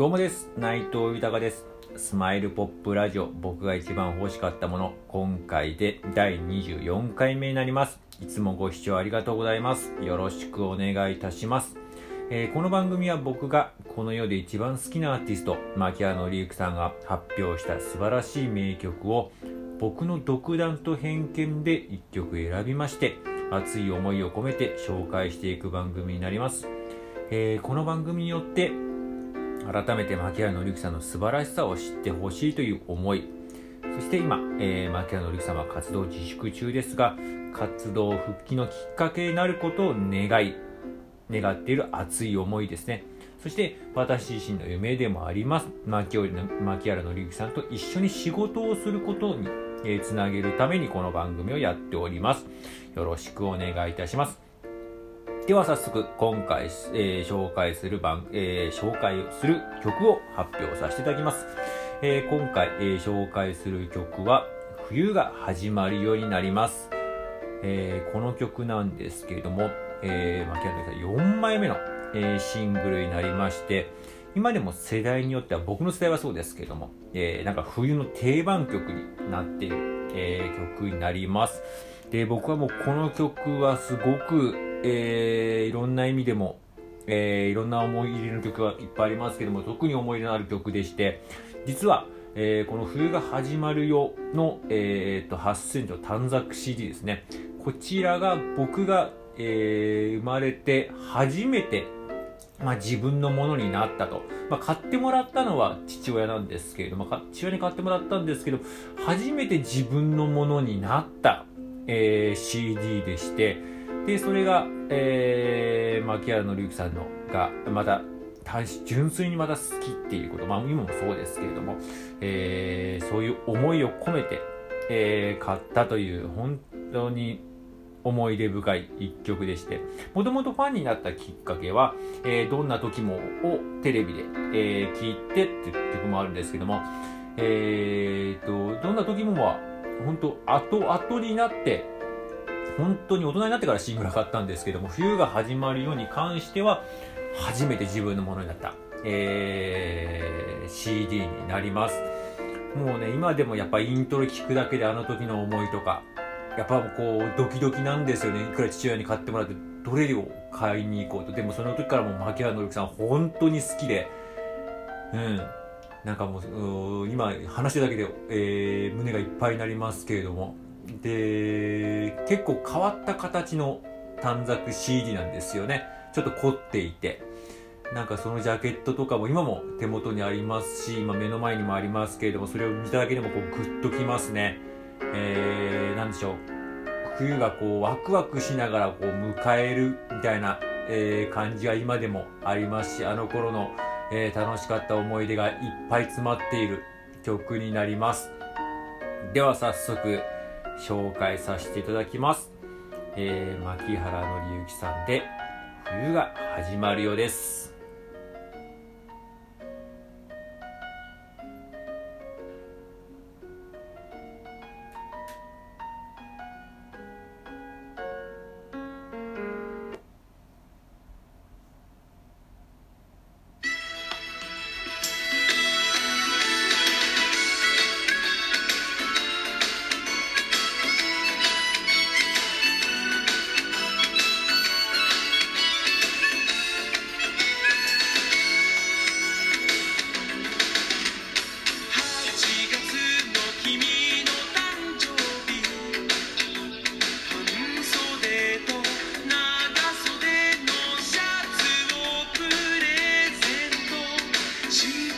どうもです。内藤豊です。スマイルポップラジオ。僕が一番欲しかったもの。今回で第24回目になります。いつもご視聴ありがとうございます。よろしくお願いいたします。えー、この番組は僕がこの世で一番好きなアーティスト牧原紀之さんが発表した素晴らしい名曲を僕の独断と偏見で1曲選びまして熱い思いを込めて紹介していく番組になります、えー、この番組によって改めて牧原紀之さんの素晴らしさを知ってほしいという思いそして今、えー、牧原紀之さんは活動自粛中ですが活動復帰のきっかけになることを願い願っている熱い思いですね。そして私自身の夢でもあります。牧原紀之さんと一緒に仕事をすることに、え、つなげるためにこの番組をやっております。よろしくお願いいたします。では早速今回、えー、紹介する番、えー、紹介する曲を発表させていただきます。えー、今回、えー、紹介する曲は冬が始まるようになります。えー、この曲なんですけれども、えー、牧原さん4枚目の、えー、シングルになりまして、今でも世代によっては、僕の世代はそうですけども、えー、なんか冬の定番曲になっている、えー、曲になります。で、僕はもうこの曲はすごく、えー、いろんな意味でも、えー、いろんな思い入れの曲はいっぱいありますけども、特に思い入れのある曲でして、実は、えー、この冬が始まるよの、えー、と8センチの短冊 CD ですね。こちらが僕がえー、生まれて初めて、まあ、自分のものになったと。まあ、買ってもらったのは父親なんですけれども、父親に買ってもらったんですけど、初めて自分のものになった、えー、CD でして、で、それが、えー、牧原紀之さんのが、また、純粋にまた好きっていうこと、まあ今もそうですけれども、えー、そういう思いを込めて、えー、買ったという、本当に思い出深い一曲でして、もともとファンになったきっかけは、えー、どんな時もをテレビで、えー、聞いてっていう曲もあるんですけども、えーと、どんな時もは、本当後々になって、本当に大人になってからシングル買ったんですけども、冬が始まるように関しては、初めて自分のものになった、えー、CD になります。もうね、今でもやっぱイントロ聞くだけであの時の思いとか、やっぱこうドキドキなんですよね。いくら父親に買ってもらってどれを買いに行こうと。でもその時からもう牧原紀之さん本当に好きでうん。なんかもう今話してだけで、えー、胸がいっぱいになりますけれども。で結構変わった形の短冊 CD なんですよね。ちょっと凝っていて。なんかそのジャケットとかも今も手元にありますし今目の前にもありますけれどもそれを見ただけでもこうグッときますね。えー、なんでしょう、冬がこうワクワクしながらこう迎えるみたいな、えー、感じは今でもありますし、あの頃の、えー、楽しかった思い出がいっぱい詰まっている曲になります。では早速紹介させていただきます。えー、牧原紀之さんで冬が始まるようです。Jesus.